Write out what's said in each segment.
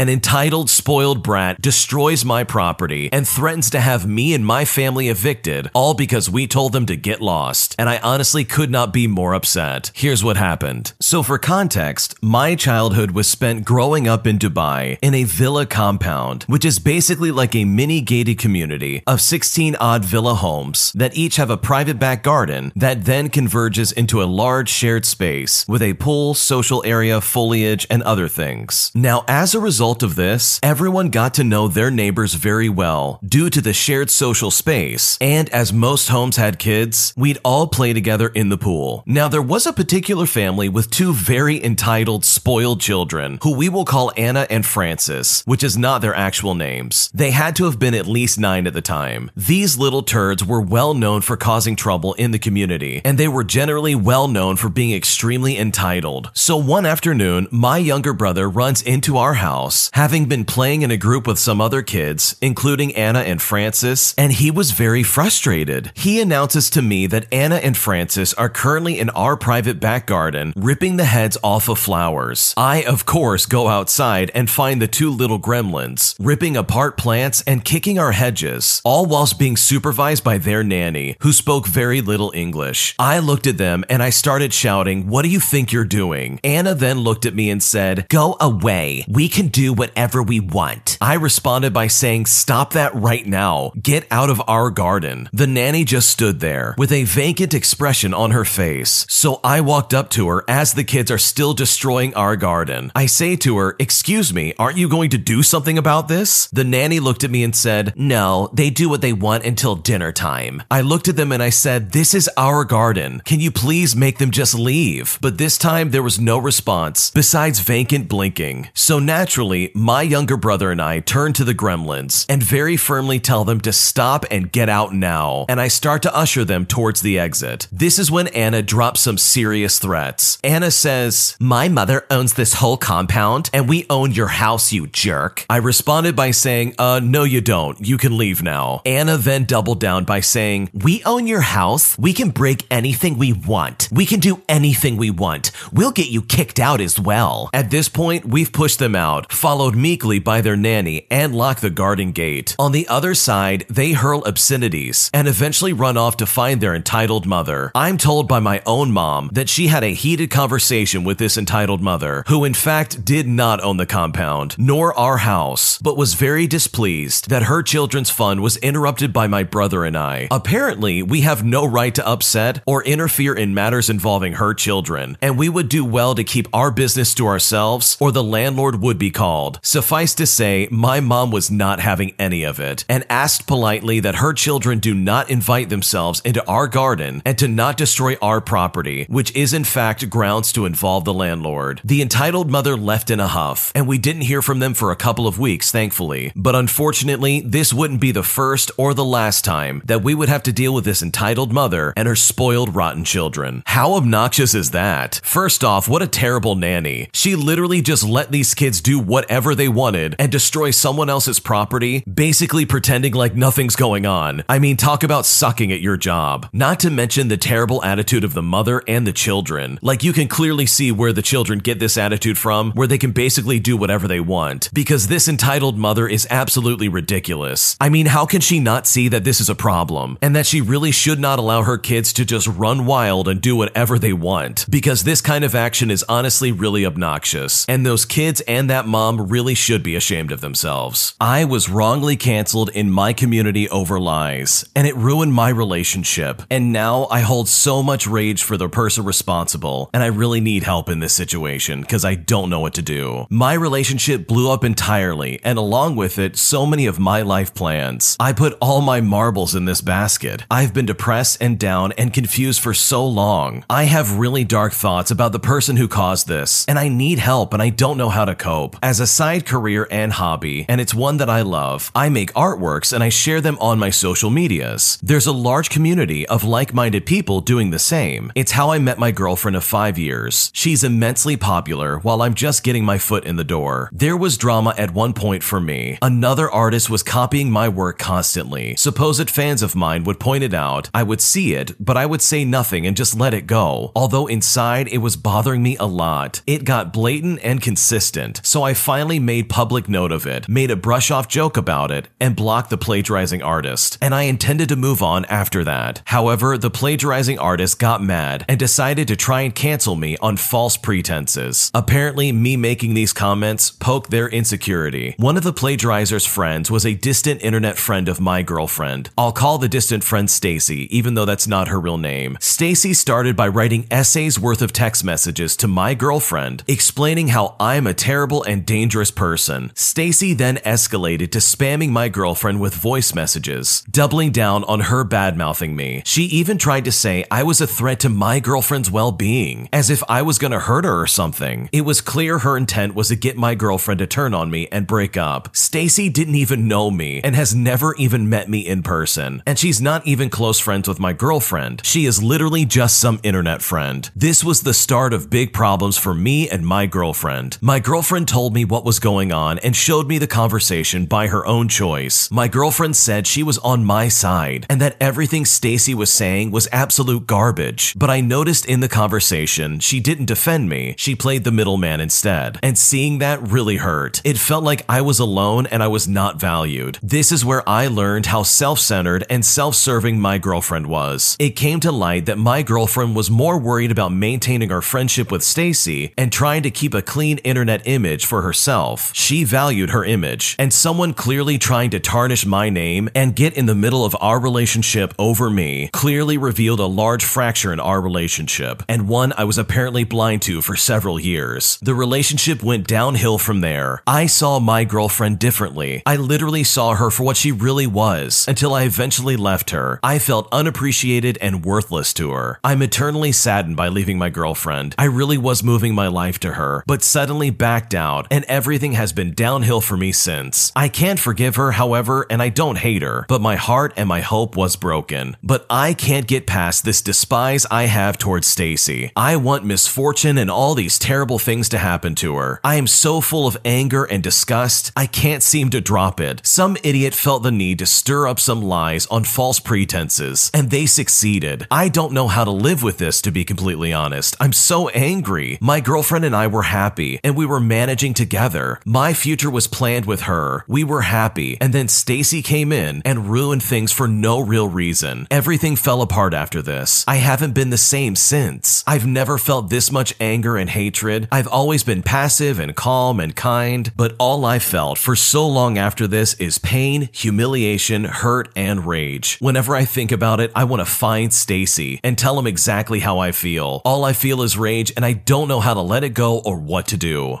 An entitled, spoiled brat destroys my property and threatens to have me and my family evicted, all because we told them to get lost. And I honestly could not be more upset. Here's what happened. So, for context, my childhood was spent growing up in Dubai in a villa compound, which is basically like a mini gated community of 16 odd villa homes that each have a private back garden that then converges into a large shared space with a pool, social area, foliage, and other things. Now, as a result of this, everyone got to know their neighbors very well due to the shared social space, and as most homes had kids, we'd all play together in the pool. Now, there was a particular family with two very entitled, spoiled children who we will call Anna and Francis, which is not their actual names. They had to have been at least nine at the time. These little turds were well known for causing trouble in the community, and they were generally well known for being extremely entitled. So one afternoon, my younger brother runs into our house, having been playing in a group with some other kids, including Anna and Francis, and he was very frustrated. He announces to me that Anna and Francis are currently in our private back garden, ripping the heads off of flowers. I, of course, go outside and find the two little gremlins, ripping apart plants and kicking our hedges, all whilst being supervised by their nanny, who spoke very little English. I looked at them and I started shouting, What do you think you're doing? Anna then looked at me and said, Go away. We can do whatever we want. I responded by saying, Stop that right now. Get out of our garden. The nanny just stood there with a vacant expression on her face. So I walked up to her as the kids are still destroying our garden. I say to her, Excuse me, aren't you going to do something about this? The nanny looked at me and said, No, they do what they want until dinner time. I looked at them and I said, This is our garden. Can you please make them just leave? But this time there was no response besides vacant blinking. So naturally, my younger brother and I turn to the gremlins and very firmly tell them to stop and get out now. And I start to usher them towards the exit. This is when Anna drops some serious threats. Anna says, My mother owns this whole compound and we own your house, you jerk. I responded by saying, Uh, no, you don't. You can leave now. Anna then doubled down by saying, We own your house. We can break anything we want. We can do anything we want. We'll get you kicked out as well. At this point, we've pushed them out, followed meekly by their nanny, and lock the garden gate. On the other side, they hurl obscenities and eventually run off to find their entitled mother. I'm told by my own mom that she had a heated conversation with this entitled mother, who in fact did not own the compound, nor our house, but was very displeased that her children's fun was interrupted by my brother and I. Apparently, we have no right to upset or interfere in matters involving her children, and we would do well to keep our business to ourselves or the landlord would be called. Suffice to say, my mom was not having any of it and asked politely that her children do not invite themselves into our garden and to not destroy our property, which is in fact grounds to involve the landlord. The entitled mother left in a huff, and we didn't hear from them for a couple of weeks, thankfully. But unfortunately, this wouldn't be the first or the last time that we would have to deal with this entitled mother and her spoiled, rotten children. How obnoxious is that? First off, what a terrible nanny. She literally just let these kids do whatever they wanted and destroy someone else's property, basically pretending like nothing's going on. I mean, talk about sucking at your job. Not to mention the terrible attitude of the mother and the children. Like, you can clearly see where the children get this attitude from, where they can basically do whatever they want. Because this entitled mother is absolutely ridiculous. I mean, how can she not see that this is a problem and that she really should not allow her kids to just run wild and do whatever they want? Because this kind of action is honestly really obnoxious, and those kids and that mom really should be ashamed of themselves. I was wrongly canceled in my community over lies, and it ruined my relationship. And now I hold so much rage for the person responsible, and I really need help in this situation because I don't know what to do. My relationship blew up entirely, and along with it, so many of my life plans. I put all my marbles in this basket. I've been depressed and down and confused for so long. I have really dark thoughts about the person who caused this, and I need help and I don't know how to cope. As a side career and hobby, and it's one that I love, I make artworks and I share them on my social medias. There's a large community of like minded people doing the same. It's how I met my girlfriend of five years. She's immensely popular while I'm just getting my foot in the door. There was drama at one point for me. Another artist was copying my work constantly. Supposed fans of mine would point it out. I would see it, but I would say nothing and just let it go. Although inside it was bothering me a lot. It got blatant and consistent. So I finally made public note of it, made a brush off joke about it, and blocked the plagiarizing artist. And I intended to move on after that. However, the plagiarizing artist got mad and decided to try and cancel me on false pretenses. Apparently, me making these comments poked their insecurity. One of the plagiarizer's friends was a distant internet friend of my girlfriend. I'll call the distant friend Stacy, even though that's not her real name. Stacy started by writing essays worth of text messages to my girlfriend, explaining how I'm a terrible and dangerous person. Stacy then escalated to spamming my girlfriend with voice messages, doubling down on her bad mouthing me. She even tried to say I was a threat to my girlfriend's well being, as if I was gonna hurt her or something. It was clear her intent was to get my girlfriend to turn on me and break up. Stacy didn't even know me and has never even met me in person, and she's not even close friends with my girlfriend. She is literally just some internet friend. This was the start of big problems for me and my girlfriend. My girlfriend told me what was going on and showed me the conversation by her own choice. My girlfriend said she was on my side and that everything Stacy was saying was absolute garbage. But I noticed in the conversation she didn't defend me. She played the middleman instead. And seeing that really hurt. It felt like I was alone and I was not valued. This is where I learned how self-centered and self-serving my girlfriend was. It came to light that my girlfriend was more worried about maintaining her friendship with Stacy and trying to keep a clean internet image for herself. She valued her image, and someone clearly trying to tarnish my name and get in the middle of our relationship over me clearly revealed a large fracture in our relationship, and one I was apparently blind to for several years. The relationship went downhill from there. I saw my girlfriend differently. I literally saw her for what she really was until I eventually left her. I felt unappreciated and worthless to her. I'm eternally saddened by leaving my girlfriend. I really was moving my life to her, but suddenly backed out, and everything has been downhill for me since. I can't forgive her, however, and I don't hate her, but my heart and my hope was broken. But I can't get past this despise I have towards Stacy. I want misfortune and all these terrible things to happen to her. I am so full of anger and disgust, I can't seem to drop it. Some idiot felt the need to stir up some lies on false pretenses, and they succeeded. I don't know how to live with this, to be completely honest. I'm so angry. My girlfriend and I were happy, and we were managing together. My future was planned with her. We were happy, and then Stacy came in and ruined things for no real reason. Everything fell apart after this. I haven't been the same since. I've never felt this much anger and hatred. I've always been passive and calm and kind, but all I felt for so long after this is pain, humiliation, hurt, and rage. Whenever I think about it, I want to find Stacy and tell him exactly how I feel. All I feel is rage, and I don't know how to let it go or what to do.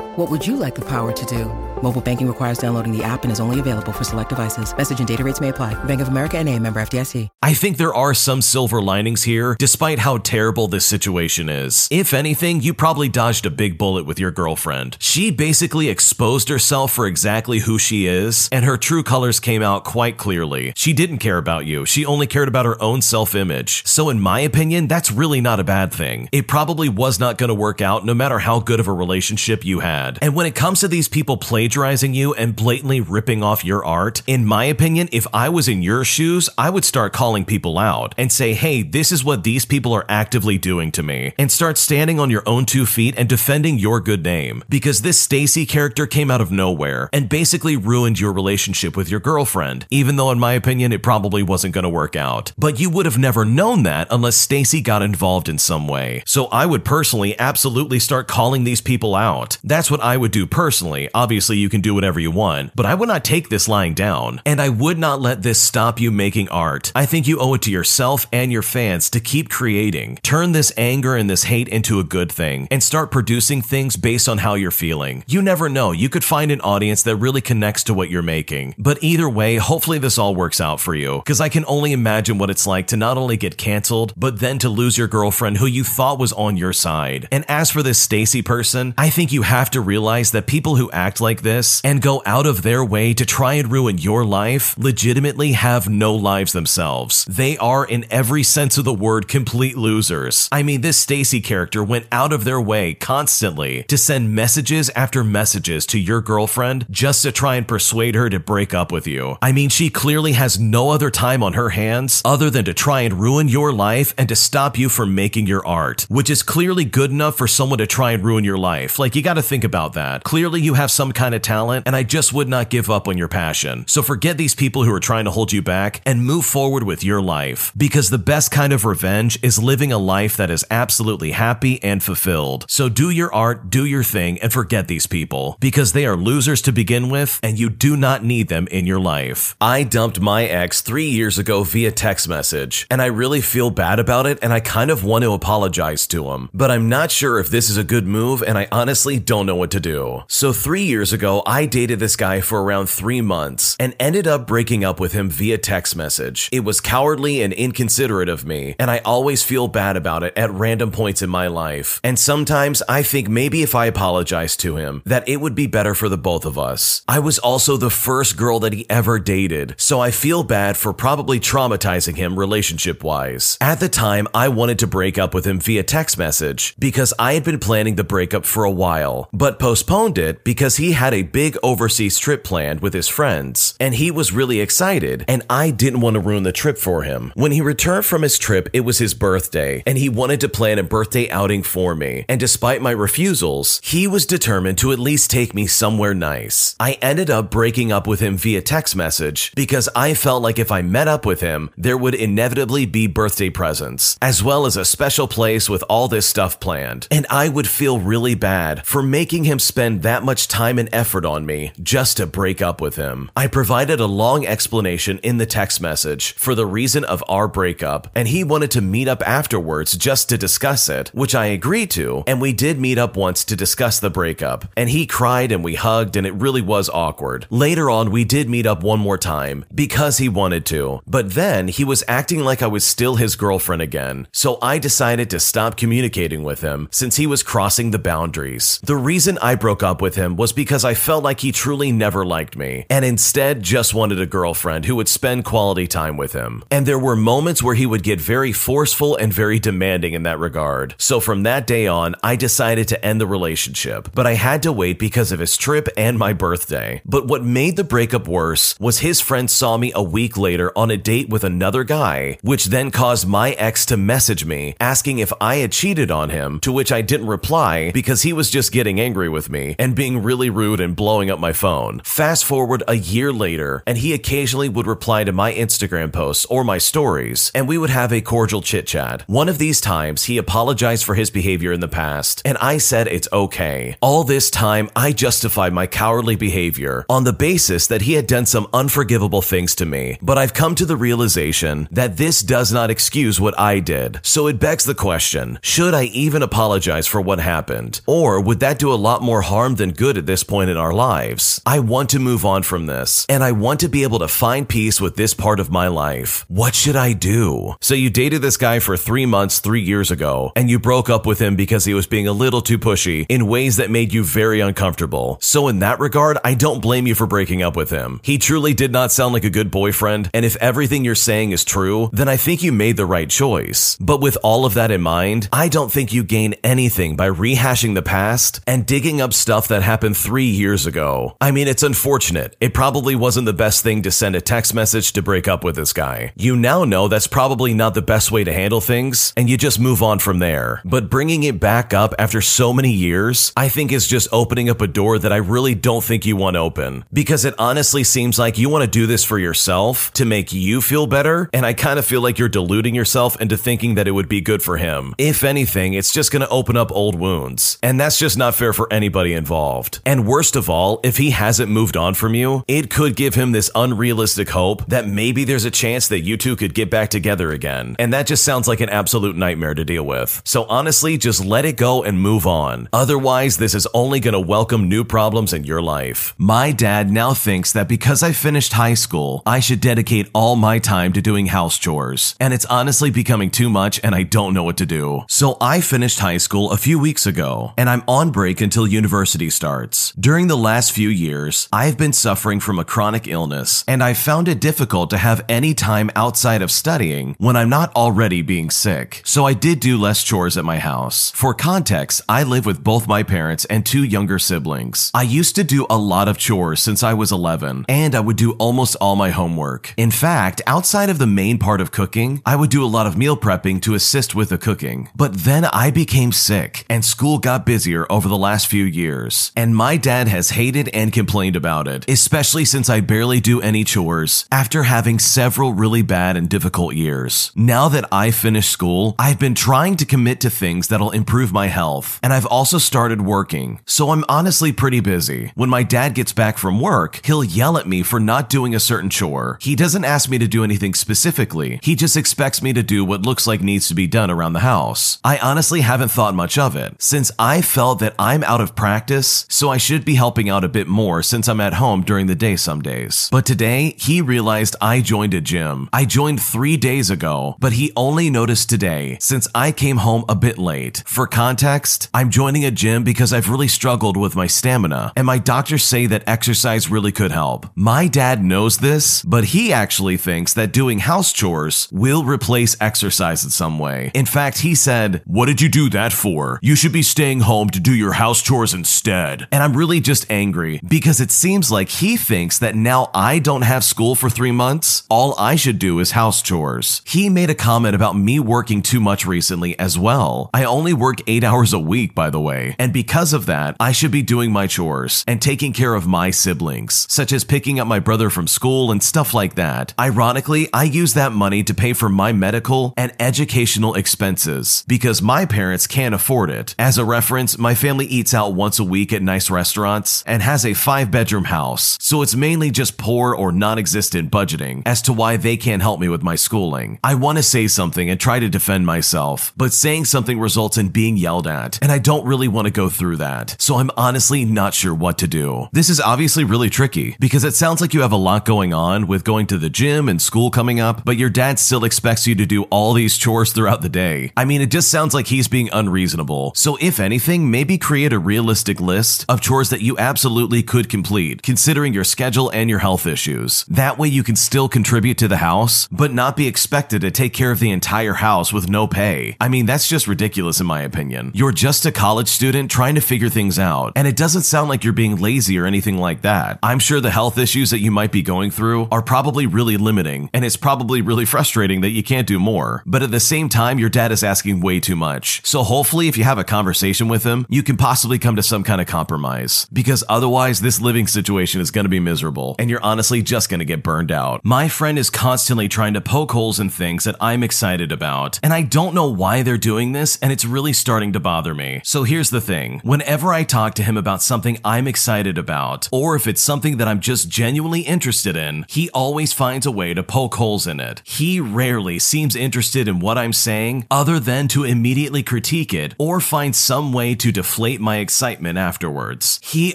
What would you like the power to do? Mobile banking requires downloading the app and is only available for select devices. Message and data rates may apply. Bank of America and a member FDIC. I think there are some silver linings here, despite how terrible this situation is. If anything, you probably dodged a big bullet with your girlfriend. She basically exposed herself for exactly who she is, and her true colors came out quite clearly. She didn't care about you, she only cared about her own self image. So, in my opinion, that's really not a bad thing. It probably was not going to work out no matter how good of a relationship you had. Bad. And when it comes to these people plagiarizing you and blatantly ripping off your art, in my opinion, if I was in your shoes, I would start calling people out and say, hey, this is what these people are actively doing to me, and start standing on your own two feet and defending your good name. Because this Stacy character came out of nowhere and basically ruined your relationship with your girlfriend, even though, in my opinion, it probably wasn't going to work out. But you would have never known that unless Stacy got involved in some way. So I would personally absolutely start calling these people out. That's what I would do personally. Obviously, you can do whatever you want, but I would not take this lying down. And I would not let this stop you making art. I think you owe it to yourself and your fans to keep creating. Turn this anger and this hate into a good thing and start producing things based on how you're feeling. You never know, you could find an audience that really connects to what you're making. But either way, hopefully this all works out for you, because I can only imagine what it's like to not only get canceled, but then to lose your girlfriend who you thought was on your side. And as for this Stacy person, I think you have to realize that people who act like this and go out of their way to try and ruin your life legitimately have no lives themselves. They are, in every sense of the word, complete losers. I mean, this Stacy character went out of their way constantly to send messages after messages to your girlfriend just to try and persuade her to break up with you. I mean, she clearly has no other time on her hands other than to try and ruin your life and to stop you from making your art, which is clearly good enough for someone to try and ruin your life. Like, you gotta think about that. Clearly, you have some kind of talent, and I just would not give up on your passion. So forget these people who are trying to hold you back and move forward with your life. Because the best kind of revenge is living a life that is absolutely happy and fulfilled. So do your art, do your thing, and forget these people. Because they are losers to begin with, and you do not need them in your life. I dumped my ex three years ago via text message, and I really feel bad about it, and I kind of want to apologize to him. But I'm not sure if this is a good move, and I honestly don't know what to do. So three years ago, I dated this guy for around three months and ended up breaking up with him via text message. It was cowardly and inconsiderate of me, and I always feel bad about it at random points in my life. And sometimes I think maybe if I apologize to him, that it would be better for the both of us. I was also the first girl that he ever dated, so I feel bad for probably traumatizing him relationship wise. At the time, I wanted to break up with him via text message because I had been planning the breakup for a while, but postponed it because he had a big overseas trip planned with his friends, and he was really excited, and I didn't want to ruin the trip for him. When he returned from his trip, it was his birthday, and he wanted to plan a birthday outing for me, and despite my refusals, he was determined to at least take me somewhere nice. I ended up breaking up with him via text message because I felt like if I met up with him, there would inevitably be birthday presents, as well as a special place with all this stuff planned. And I would feel really bad for making him spend that much time and effort on me just to break up with him. I provided a long explanation in the text message for the reason of our breakup, and he wanted to meet up afterwards just to discuss it, which I agreed to, and we did meet up once to discuss the breakup. And he cried and we hugged, and it really was awkward. Later on, we did meet up one more time because he wanted to, but then he was acting like I was still his girlfriend again, so I decided to stop communicating with him since he was crossing the boundaries. The reason I broke up with him was because I felt like he truly never liked me, and instead just wanted a girlfriend who would spend quality time with him. And there were moments where he would get very forceful and very demanding in that regard. So from that day on, I decided to end the relationship, but I had to wait because of his trip and my birthday. But what made the breakup worse was his friend saw me a week later on a date with another guy, which then caused my ex to message me asking if I had cheated on him, to which I didn't reply because he was just getting angry with me and being really rude and blowing up my phone. Fast forward a year later, and he occasionally would reply to my Instagram posts or my stories, and we would have a cordial chit chat. One of these times, he apologized for his behavior in the past, and I said it's okay. All this time, I justified my cowardly behavior on the basis that he had done some unforgivable things to me, but I've come to the realization that this does not excuse what I did. So it begs the question should I even apologize for what happened? Or would that do a lot more harm than good at this point in our lives? I want to move on from this, and I want to be able to find peace with this part of my life. What should I do? So you dated this guy for three months, three years ago, and you broke up with him because he was being a little too pushy in ways that made you very uncomfortable. So in that regard, I don't blame you for breaking up with him. He truly did not sound like a good boyfriend, and if everything you're saying is true, then I think you made the right choice. But with all of that in mind, I don't think you gain anything by rehashing the past and digging up stuff that happened three years ago. I mean, it's unfortunate. It probably wasn't the best thing to send a text message to break up with this guy. You now know that's probably not the best way to handle things, and you just move on from there. But bringing it back up after so many years, I think is just opening up a door that I really don't think you want open. Because it honestly seems like you want to do this for yourself to make you feel better, and I kind of feel like you're deluding yourself into thinking that it would be good for him. If anything, it's just going to open up old wounds. And that's just not fair for anybody involved. And worst of all, if he hasn't moved on from you, it could give him this unrealistic hope that maybe there's a chance that you two could get back together again. And that just sounds like an absolute nightmare to deal with. So honestly, just let it go and move on. Otherwise, this is only going to welcome new problems in your life. My dad now thinks that because I finished high school, I should dedicate all my time to doing house chores. And it's honestly becoming too much and I don't know what to do. So I finished high school a few weeks ago and I'm on break until university starts. During the last few years, I've been suffering from a chronic illness and I found it difficult to have any time outside of studying when I'm not already being sick. So I did do less chores at my house. For context, I live with both my parents and two younger siblings. I used to do a lot of chores since I was 11 and I would do almost all my homework. In fact, outside of the main part of cooking, I would do a lot of meal prepping to assist with the cooking. But then I became sick and school got busier over the last few years. And my dad has hated and complained about it, especially since I barely do any chores after having several really bad and difficult years. Now that I finished school, I've been trying to commit to things that'll improve my health, and I've also started working. So I'm honestly pretty busy. When my dad gets back from work, he'll yell at me for not doing a certain chore. He doesn't ask me to do anything specifically. He just expects me to do what looks like needs to be done around the house. I honestly haven't thought much of it, since I felt that I'm out of practice, so I should be helping out a bit more since I'm at home during the day some days. But today, he realized I joined a gym. I joined three days ago, but he only noticed today since I came home a bit late. For context, I'm joining a gym because I've really struggled with my stamina, and my doctors say that exercise really could help. My dad knows this, but he actually thinks that doing house chores will replace exercise in some way. In fact, he said, What did you do that for? You should be staying home to do your house chores instead. And I'm really just angry because it seems like he thinks that now I don't have school for three months, all I should do is house chores. He made a comment about me working too much recently as well. I only work eight hours a week, by the way. And because of that, I should be doing my chores and taking care of my siblings, such as picking up my brother from school and stuff like that. Ironically, I use that money to pay for my medical and educational expenses because my parents can't afford it. As a reference, my family eats out once a week at nice restaurants and has a five bedroom house, so it's mainly just poor or non existent budgeting as to why they can't help me with my schooling. I want to say something and try to defend myself, but saying something results in being yelled at, and I don't really want to go through that, so I'm honestly not sure what to do. This is obviously really tricky because it sounds like you have a lot going on with going to the gym and school coming up, but your dad still expects you to do all these chores throughout the day. I mean, it just sounds like he's being unreasonable. So, if anything, maybe create a realistic list of chores that you absolutely could complete, considering your schedule and your health issues. That way, you can still contribute to the house, but not be expected to take care of the entire house with no pay. I mean, that's just ridiculous in my opinion. You're just a college student trying to figure things out, and it doesn't sound like you're being lazy or anything like that. I'm sure the health issues that you might be going through are probably really limiting, and it's probably really frustrating that you can't do more. But at the same time, your dad is asking way too much. So hopefully, if you have a conversation with him, you can possibly come to some kind of compromise. Because otherwise, this living situation is going to be miserable, and you're honestly just going to get burned out. My friend is constantly trying to poke holes in things that I'm excited about, and I don't know why they're doing this, and it's really starting to bother me. So here's the thing whenever I talk to him about something I'm excited about, or if it's something that I'm just genuinely interested in, he always finds a way to poke holes in it. He rarely seems interested in what I'm saying other than to immediately critique it or find some way to deflate my excitement afterwards. He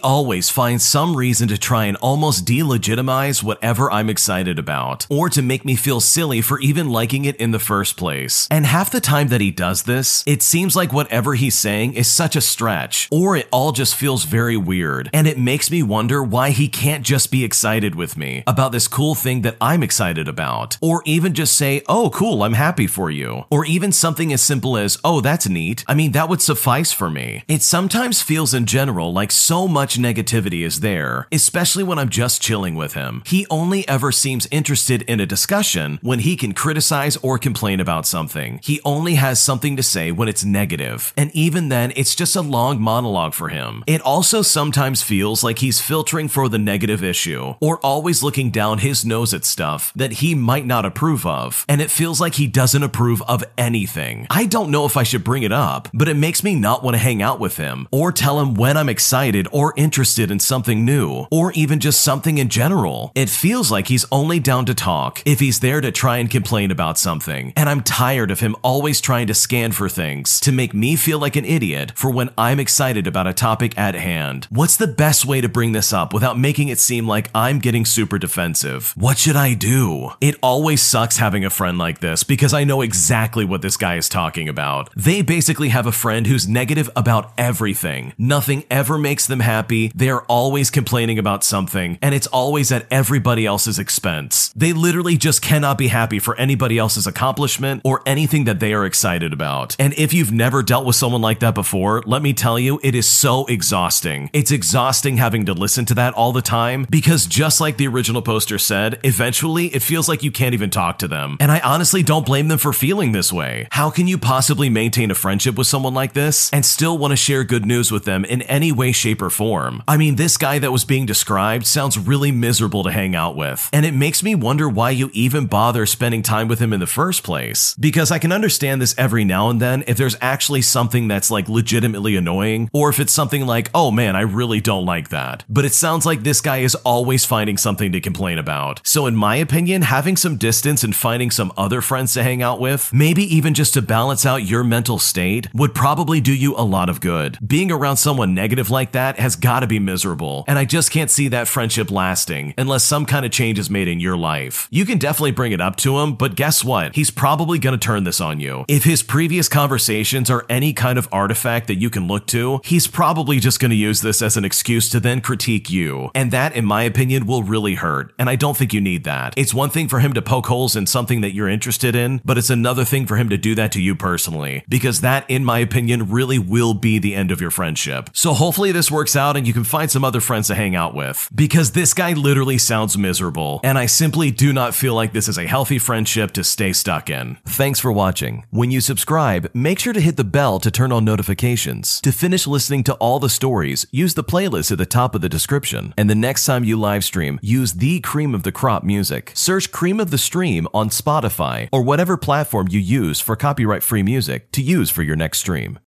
always finds some reason to try and almost delegitimize whatever I'm excited about, or to make me feel silly for even liking it in the first place. And half the time that he does this, it seems like whatever he's saying is such a stretch, or it all just feels very weird. And it makes me wonder why he can't just be excited with me about this cool thing that I'm excited about, or even just say, oh, cool, I'm happy for you, or even something as simple as, oh, that's neat. I mean, that would suffice for me. It sometimes sometimes feels in general like so much negativity is there, especially when I'm just chilling with him. He only ever seems interested in a discussion when he can criticize or complain about something. He only has something to say when it's negative, and even then, it's just a long monologue for him. It also sometimes feels like he's filtering for the negative issue, or always looking down his nose at stuff that he might not approve of, and it feels like he doesn't approve of anything. I don't know if I should bring it up, but it makes me not want to hang out with him, or tell him when I'm excited or interested in something new, or even just something in general. It feels like he's only down to talk if he's there to try and complain about something, and I'm tired of him always trying to scan for things to make me feel like an idiot for when I'm excited about a topic at hand. What's the best way to bring this up without making it seem like I'm getting super defensive? What should I do? It always sucks having a friend like this because I know exactly what this guy is talking about. They basically have a friend who's negative about everything. Nothing ever makes them happy. They're always complaining about something, and it's always at everybody else's expense. They literally just cannot be happy for anybody else's accomplishment or anything that they are excited about. And if you've never dealt with someone like that before, let me tell you, it is so exhausting. It's exhausting having to listen to that all the time because just like the original poster said, eventually it feels like you can't even talk to them. And I honestly don't blame them for feeling this way. How can you possibly maintain a friendship with someone like this and still want to share good news with them in any way, shape, or form? I mean, this guy that was being described sounds really miserable to hang out with. And it makes me wonder why you even bother spending time with him in the first place. Because I can understand this every now and then if there's actually something that's like legitimately annoying, or if it's something like, oh man, I really don't like that. But it sounds like this guy is always finding something to complain about. So, in my opinion, having some distance and finding some other friends to hang out with, maybe even just to balance out your mental state, would probably do you a lot of good. Being around someone negative like that has gotta be miserable, and I just can't see that friendship lasting unless some kind of change is made in your life. You can definitely bring it up to him, but guess what? He's probably gonna turn this on you. If his previous conversations are any kind of artifact that you can look to, he's probably just gonna use this as an excuse to then critique you. And that, in my opinion, will really hurt. And I don't think you need that. It's one thing for him to poke holes in something that you're interested in, but it's another thing for him to do that to you personally. Because that, in my opinion, really will be the end of your friendship. So hopefully this works out and you can find some other friends to hang out with. Because this guy literally sounds miserable. And I simply do not feel like this is a healthy friendship to stay stuck in. Thanks for watching. When you subscribe, make sure to hit the bell to turn on notifications. To finish listening to all the stories, use the playlist at the top of the description. And the next time you live stream, use the cream of the crop music. Search Cream of the Stream on Spotify or whatever platform you use for copyright free music to use for your next stream.